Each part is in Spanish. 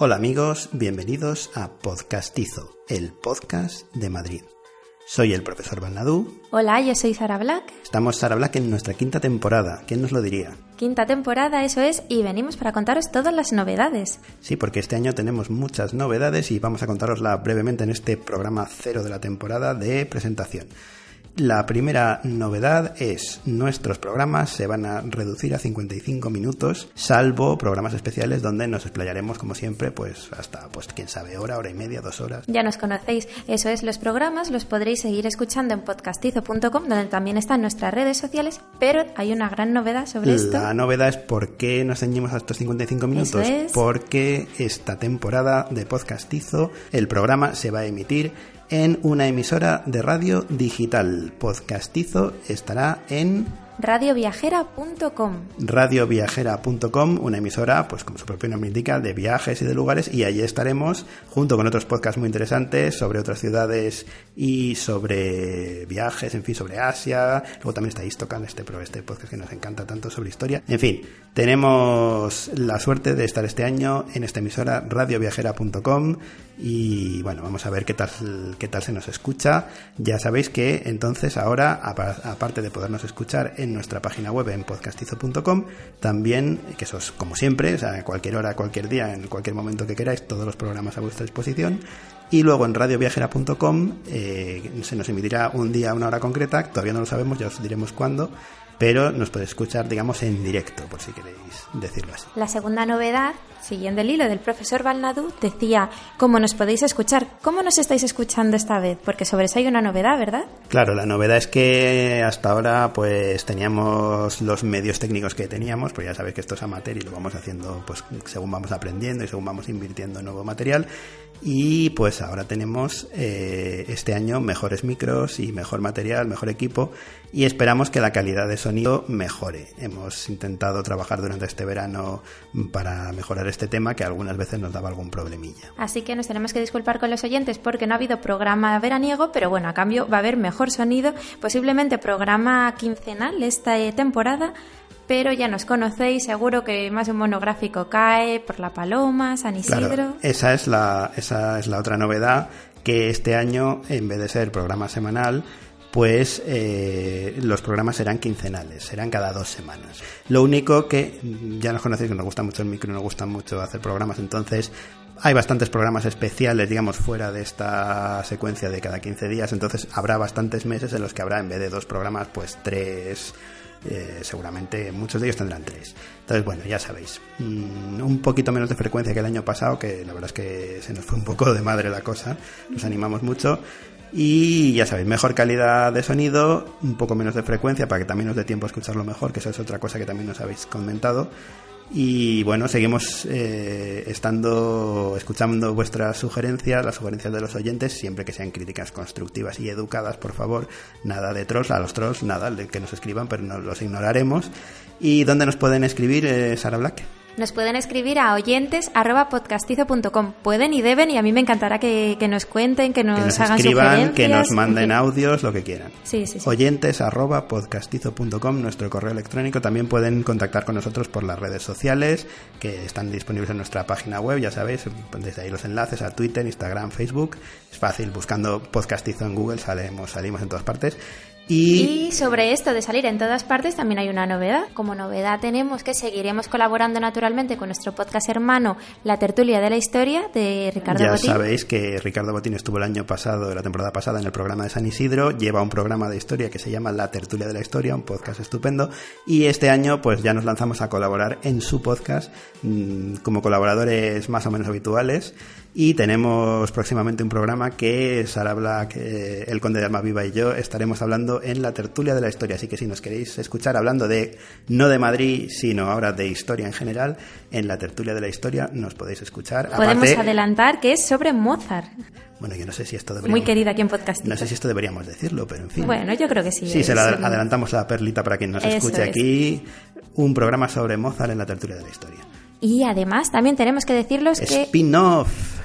Hola amigos, bienvenidos a Podcastizo, el podcast de Madrid. Soy el profesor Balnadú. Hola, yo soy Sara Black. Estamos Sara Black en nuestra quinta temporada. ¿Quién nos lo diría? Quinta temporada, eso es, y venimos para contaros todas las novedades. Sí, porque este año tenemos muchas novedades y vamos a contarosla brevemente en este programa cero de la temporada de presentación. La primera novedad es nuestros programas se van a reducir a 55 minutos, salvo programas especiales donde nos explayaremos como siempre, pues hasta pues quién sabe, hora, hora y media, dos horas. Ya nos conocéis, eso es, los programas los podréis seguir escuchando en podcastizo.com, donde también están nuestras redes sociales, pero hay una gran novedad sobre esto. La novedad es por qué nos ceñimos a estos 55 minutos, es. porque esta temporada de Podcastizo el programa se va a emitir en una emisora de radio digital. Podcastizo estará en radioviajera.com. radioviajera.com, una emisora, pues como su propio nombre indica, de viajes y de lugares, y allí estaremos junto con otros podcasts muy interesantes sobre otras ciudades y sobre viajes, en fin, sobre Asia. Luego también está Istocan, este, pro- este podcast que nos encanta tanto sobre historia. En fin, tenemos la suerte de estar este año en esta emisora radioviajera.com y bueno, vamos a ver qué tal, qué tal se nos escucha. Ya sabéis que entonces ahora, apa- aparte de podernos escuchar en nuestra página web en podcastizo.com, también, que eso es como siempre, o sea, a cualquier hora, cualquier día, en cualquier momento que queráis, todos los programas a vuestra disposición. Y luego en radioviajera.com eh, se nos emitirá un día, una hora concreta, todavía no lo sabemos, ya os diremos cuándo, pero nos podéis escuchar, digamos, en directo, por si queréis decirlo así. La segunda novedad, siguiendo el hilo del profesor Balnadú, decía cómo nos podéis escuchar. ¿Cómo nos estáis escuchando esta vez? Porque sobre eso hay una novedad, ¿verdad? Claro, la novedad es que hasta ahora pues teníamos los medios técnicos que teníamos, pues ya sabéis que esto es amateur y lo vamos haciendo pues según vamos aprendiendo y según vamos invirtiendo en nuevo material y pues ahora tenemos eh, este año mejores micros y mejor material, mejor equipo y esperamos que la calidad de sonido mejore. Hemos intentado trabajar durante este verano para mejorar este tema que algunas veces nos daba algún problemilla. Así que nos tenemos que disculpar con los oyentes porque no ha habido programa veraniego, pero bueno, a cambio va a haber mejor sonido, posiblemente programa quincenal esta eh, temporada, pero ya nos conocéis, seguro que más un monográfico cae por La Paloma, San Isidro. Claro, esa es la, esa es la otra novedad, que este año, en vez de ser programa semanal, pues eh, los programas serán quincenales, serán cada dos semanas. Lo único que ya nos conocéis que nos gusta mucho el micro nos gusta mucho hacer programas, entonces hay bastantes programas especiales, digamos, fuera de esta secuencia de cada 15 días, entonces habrá bastantes meses en los que habrá, en vez de dos programas, pues tres, eh, seguramente muchos de ellos tendrán tres. Entonces, bueno, ya sabéis, mm, un poquito menos de frecuencia que el año pasado, que la verdad es que se nos fue un poco de madre la cosa, nos animamos mucho. Y ya sabéis, mejor calidad de sonido, un poco menos de frecuencia para que también os dé tiempo a escucharlo mejor, que eso es otra cosa que también nos habéis comentado. Y bueno, seguimos eh, estando, escuchando vuestras sugerencias, las sugerencias de los oyentes, siempre que sean críticas constructivas y educadas, por favor. Nada de trolls, a los trolls, nada, que nos escriban, pero no, los ignoraremos. ¿Y dónde nos pueden escribir, eh, Sara Black? Nos pueden escribir a oyentes.podcastizo.com. Pueden y deben, y a mí me encantará que, que nos cuenten, que nos, que nos hagan escriban, sugerencias. que nos en manden audios, lo que quieran. Sí, sí, sí. Oyentes arroba podcastizo.com, nuestro correo electrónico. También pueden contactar con nosotros por las redes sociales que están disponibles en nuestra página web, ya sabéis, desde ahí los enlaces a Twitter, Instagram, Facebook. Es fácil, buscando podcastizo en Google salimos, salimos en todas partes. Y, Y sobre esto de salir en todas partes también hay una novedad. Como novedad tenemos que seguiremos colaborando naturalmente con nuestro podcast hermano La Tertulia de la Historia de Ricardo ya Botín. sabéis que Ricardo Botín estuvo el año pasado, la temporada pasada, en el programa de San Isidro. Lleva un programa de historia que se llama La Tertulia de la Historia, un podcast estupendo. Y este año, pues ya nos lanzamos a colaborar en su podcast mmm, como colaboradores más o menos habituales. Y tenemos próximamente un programa que Sara Black, eh, el Conde de Alma Viva y yo estaremos hablando en la tertulia de la historia. Así que si nos queréis escuchar hablando de, no de Madrid, sino ahora de historia en general, en la tertulia de la historia nos podéis escuchar. Podemos Aparte- adelantar que es sobre Mozart. bueno, yo no sé si esto deberíamos, Muy querida aquí en podcast. no sé si esto deberíamos decirlo, pero en fin. Bueno, yo creo que sí. Sí, se la adelantamos la perlita para quien nos Eso escuche es. aquí. Un programa sobre Mozart en la tertulia de la historia. Y además también tenemos que decirlos que Spin-off.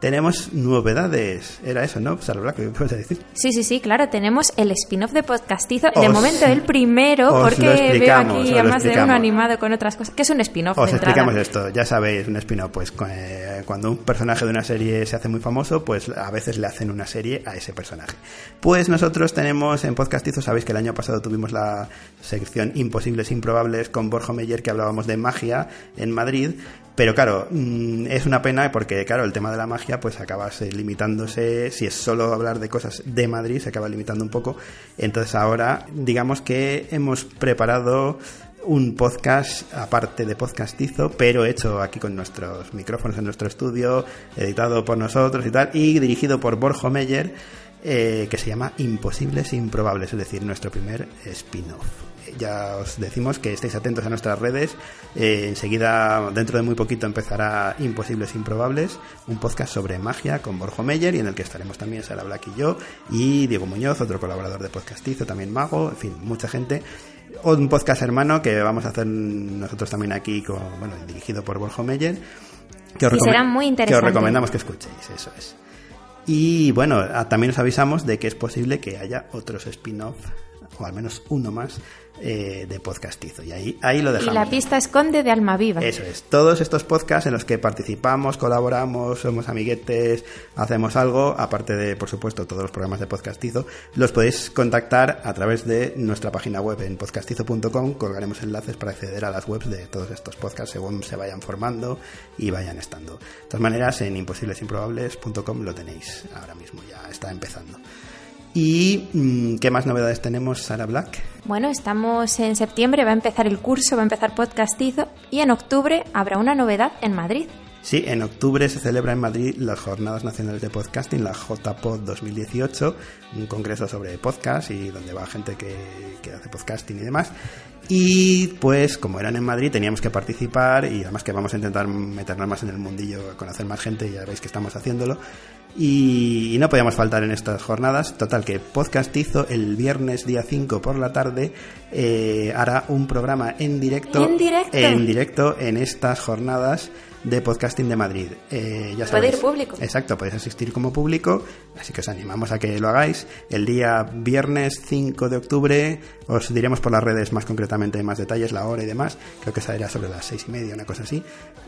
Tenemos novedades. Era eso, ¿no? Sara Black, ¿qué puedes decir? Sí, sí, sí, claro, tenemos el spin-off de Podcastizo. de momento el primero, porque veo aquí a más de uno animado con otras cosas. ¿Qué es un spin-off? Os de explicamos esto, ya sabéis, un spin-off, pues eh, cuando un personaje de una serie se hace muy famoso, pues a veces le hacen una serie a ese personaje. Pues nosotros tenemos en Podcastizo, sabéis que el año pasado tuvimos la sección Imposibles Improbables con Borja Meyer, que hablábamos de magia en Madrid, pero claro, mm, es una pena porque, claro, el tema de la magia, pues acabas eh, limitándose, si es solo hablar de cosas de Madrid, se acaba limitando un poco. Entonces ahora, digamos que hemos preparado un podcast aparte de podcastizo, pero hecho aquí con nuestros micrófonos en nuestro estudio, editado por nosotros y tal, y dirigido por Borjo Meyer, eh, que se llama Imposibles Improbables, es decir, nuestro primer spin-off. Eh, Ya os decimos que estéis atentos a nuestras redes. eh, enseguida, dentro de muy poquito, empezará Imposibles Improbables, un podcast sobre magia con Borjo Meyer y en el que estaremos también Sara Black y yo, y Diego Muñoz, otro colaborador de Podcastizo, también Mago, en fin, mucha gente un podcast hermano que vamos a hacer nosotros también aquí, con, bueno, dirigido por Borjo Meyer. Que os será muy Que interesante. os recomendamos que escuchéis, eso es. Y bueno, a- también os avisamos de que es posible que haya otros spin-off, o al menos uno más, eh, de podcastizo. Y ahí, ahí lo Y dejamos. la pista esconde de Almaviva. Eso es. Todos estos podcasts en los que participamos, colaboramos, somos amiguetes, hacemos algo, aparte de, por supuesto, todos los programas de Podcastizo, los podéis contactar a través de nuestra página web en podcastizo.com. Colgaremos enlaces para acceder a las webs de todos estos podcasts según se vayan formando y vayan estando. De todas maneras, en imposiblesimprobables.com lo tenéis ahora mismo, ya está empezando. ¿Y mm, qué más novedades tenemos, Sara Black? Bueno, estamos en septiembre, va a empezar el curso, va a empezar Podcastizo y en octubre habrá una novedad en Madrid. Sí, en octubre se celebra en Madrid las Jornadas Nacionales de Podcasting, la JPod 2018, un congreso sobre podcast y donde va gente que, que hace podcasting y demás. Y pues como eran en Madrid teníamos que participar y además que vamos a intentar meternos más en el mundillo, conocer más gente, ya veis que estamos haciéndolo. Y, y no podíamos faltar en estas jornadas. Total, que Podcastizo el viernes día 5 por la tarde eh, hará un programa en directo. ¿En directo? En directo en estas jornadas de podcasting de Madrid. Eh, ya Puede sabéis. ir público. Exacto, podéis asistir como público, así que os animamos a que lo hagáis. El día viernes 5 de octubre os diremos por las redes más concretamente más detalles, la hora y demás. Creo que será sobre las seis y media, una cosa así.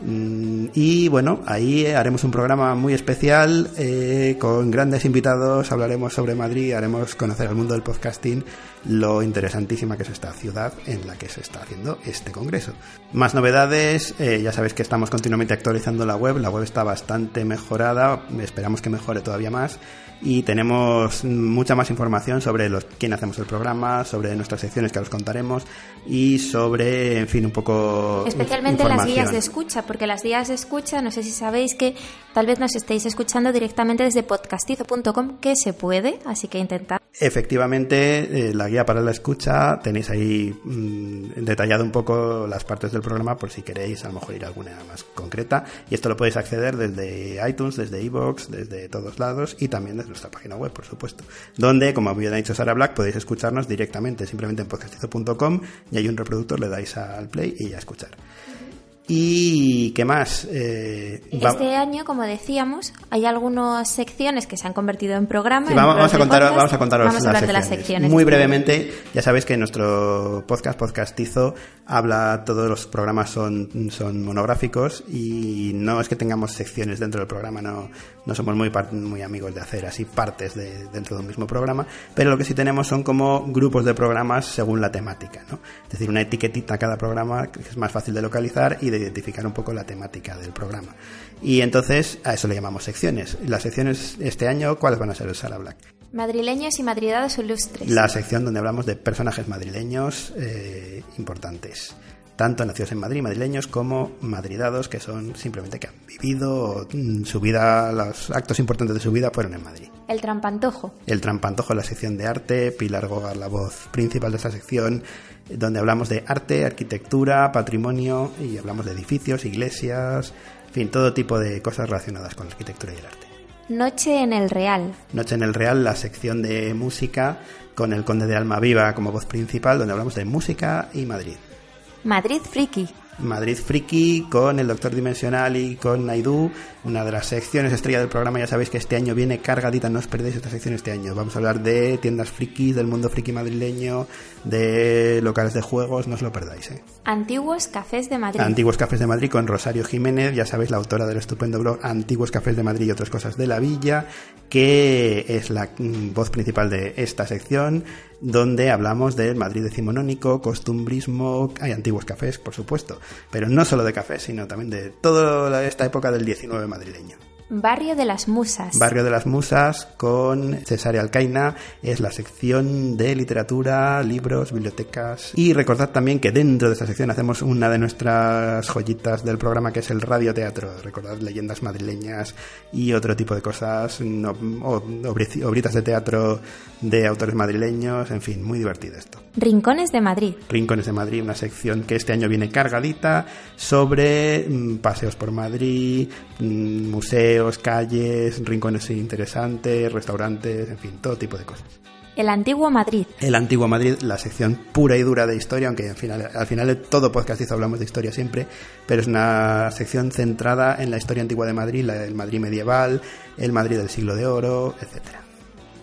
Mm, Y bueno, ahí haremos un programa muy especial eh, con grandes invitados, hablaremos sobre Madrid, haremos conocer al mundo del podcasting, lo interesantísima que es esta ciudad en la que se está haciendo este congreso. Más novedades, eh, ya sabéis que estamos continuamente actualizando la web, la web está bastante mejorada, esperamos que mejore todavía más y tenemos mucha más información sobre los, quién hacemos el programa, sobre nuestras secciones que os contaremos y sobre, en fin, un poco... Especialmente las guías de escucha, porque las guías de escucha, no sé si sabéis que tal vez nos estéis escuchando directamente desde podcastizo.com, que se puede, así que intentad. Efectivamente, eh, la guía para la escucha tenéis ahí mm, detallado un poco las partes del programa por si queréis a lo mejor ir a alguna más concreta. Y esto lo podéis acceder desde iTunes, desde iVoox, desde todos lados y también desde nuestra página web, por supuesto. Donde, como bien ha dicho Sara Black, podéis escucharnos directamente simplemente en podcastizo.com y hay un reproductor, le dais al play y a escuchar. ¿Y qué más? Eh, Este año, como decíamos, hay algunas secciones que se han convertido en programa. Sí, vamos, a podcast. vamos a contaros Vamos a las hablar de las secciones. Muy brevemente, ya sabéis que nuestro podcast, Podcastizo, habla, todos los programas son, son monográficos y no es que tengamos secciones dentro del programa, no, no somos muy, muy amigos de hacer así partes de, dentro de un mismo programa, pero lo que sí tenemos son como grupos de programas según la temática, ¿no? Es decir, una etiquetita a cada programa que es más fácil de localizar y de identificar un poco la temática del programa. Y entonces a eso le llamamos secciones. Las secciones este año, ¿cuáles van a ser el Sara Black? Madrileños y madridados ilustres. La sección donde hablamos de personajes madrileños eh, importantes. Tanto nacidos en Madrid, madrileños, como madridados, que son simplemente que han vivido su vida, los actos importantes de su vida fueron en Madrid. El trampantojo. El Trampantojo, la sección de arte, Pilar Gogar, la voz principal de esta sección, donde hablamos de arte, arquitectura, patrimonio y hablamos de edificios, iglesias, en fin, todo tipo de cosas relacionadas con la arquitectura y el arte. Noche en el Real. Noche en el Real, la sección de música con el Conde de Almaviva como voz principal, donde hablamos de música y Madrid. Madrid Friki. Madrid Friki con el Doctor Dimensional y con Naidu, una de las secciones estrella del programa. Ya sabéis que este año viene cargadita, no os perdéis esta sección este año. Vamos a hablar de tiendas friki, del mundo friki madrileño, de locales de juegos, no os lo perdáis. ¿eh? Antiguos Cafés de Madrid. Antiguos Cafés de Madrid con Rosario Jiménez, ya sabéis, la autora del estupendo blog Antiguos Cafés de Madrid y otras cosas de la villa, que es la mm, voz principal de esta sección donde hablamos del Madrid decimonónico, costumbrismo, hay antiguos cafés, por supuesto, pero no solo de cafés, sino también de toda esta época del 19 madrileño. Barrio de las Musas. Barrio de las Musas con Cesárea Alcaina es la sección de literatura, libros, bibliotecas. Y recordad también que dentro de esta sección hacemos una de nuestras joyitas del programa que es el radioteatro. Recordad leyendas madrileñas y otro tipo de cosas, no, obritas de teatro de autores madrileños, en fin, muy divertido esto. Rincones de Madrid. Rincones de Madrid, una sección que este año viene cargadita sobre mm, paseos por Madrid, mm, museos calles, rincones interesantes, restaurantes, en fin, todo tipo de cosas. El Antiguo Madrid. El Antiguo Madrid, la sección pura y dura de historia, aunque al final, al final de todo podcastizo hablamos de historia siempre, pero es una sección centrada en la historia antigua de Madrid, el Madrid medieval, el Madrid del siglo de oro, etcétera.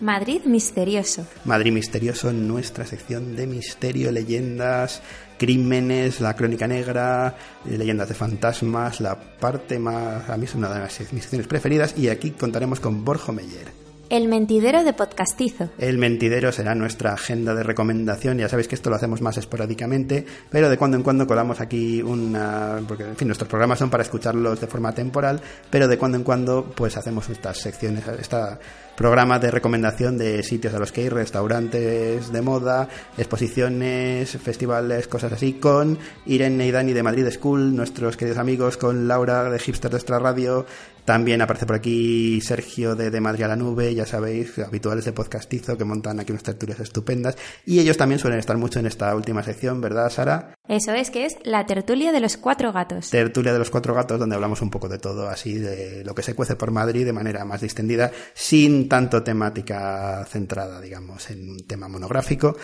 Madrid misterioso. Madrid misterioso, nuestra sección de misterio, leyendas, crímenes, la crónica negra, leyendas de fantasmas, la parte más, a mí es una de mis secciones preferidas y aquí contaremos con Borjo Meyer. El mentidero de podcastizo. El mentidero será nuestra agenda de recomendación. Ya sabéis que esto lo hacemos más esporádicamente, pero de cuando en cuando colamos aquí una. Porque, en fin, nuestros programas son para escucharlos de forma temporal, pero de cuando en cuando, pues hacemos estas secciones, esta programa de recomendación de sitios a los que ir, restaurantes de moda, exposiciones, festivales, cosas así, con Irene y Dani de Madrid School, nuestros queridos amigos, con Laura de Hipster de Extra Radio, también aparece por aquí Sergio de, de Madrid a la Nube, ya sabéis, habituales de podcastizo que montan aquí unas tertulias estupendas. Y ellos también suelen estar mucho en esta última sección, ¿verdad, Sara? Eso es, que es la tertulia de los cuatro gatos. Tertulia de los cuatro gatos, donde hablamos un poco de todo, así de lo que se cuece por Madrid de manera más distendida, sin tanto temática centrada, digamos, en un tema monográfico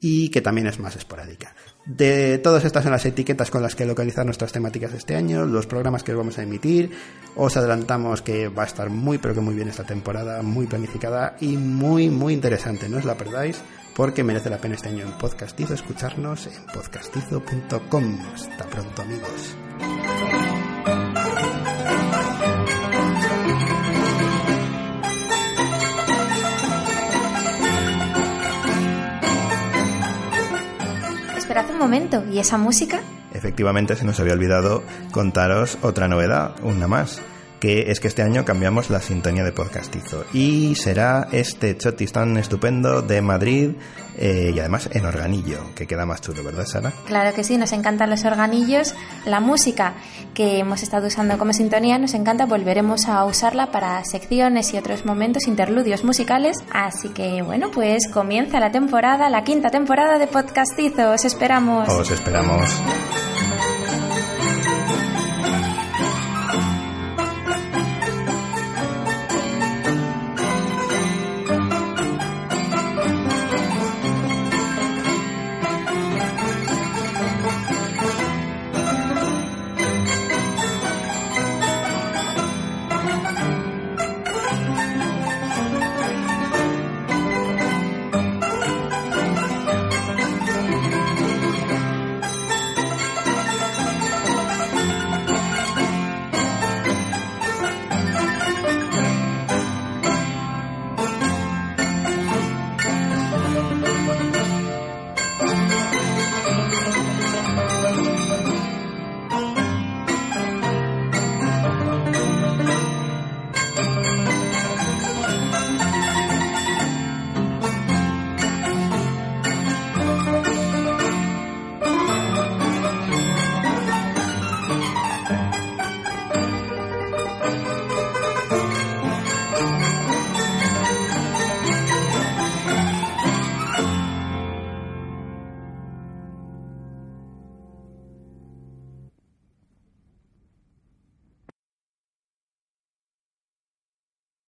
y que también es más esporádica. De todas estas son las etiquetas con las que localizar nuestras temáticas este año, los programas que vamos a emitir. Os adelantamos que va a estar muy, pero que muy bien esta temporada, muy planificada y muy, muy interesante. No os la perdáis porque merece la pena este año en Podcastizo escucharnos en podcastizo.com. Hasta pronto, amigos. Esperad un momento, ¿y esa música? Efectivamente, se nos había olvidado contaros otra novedad, una más que es que este año cambiamos la sintonía de podcastizo y será este chotis tan estupendo de Madrid eh, y además en organillo, que queda más chulo, ¿verdad, Sara? Claro que sí, nos encantan los organillos. La música que hemos estado usando como sintonía nos encanta, volveremos a usarla para secciones y otros momentos, interludios musicales. Así que bueno, pues comienza la temporada, la quinta temporada de podcastizo. Os esperamos. Os esperamos.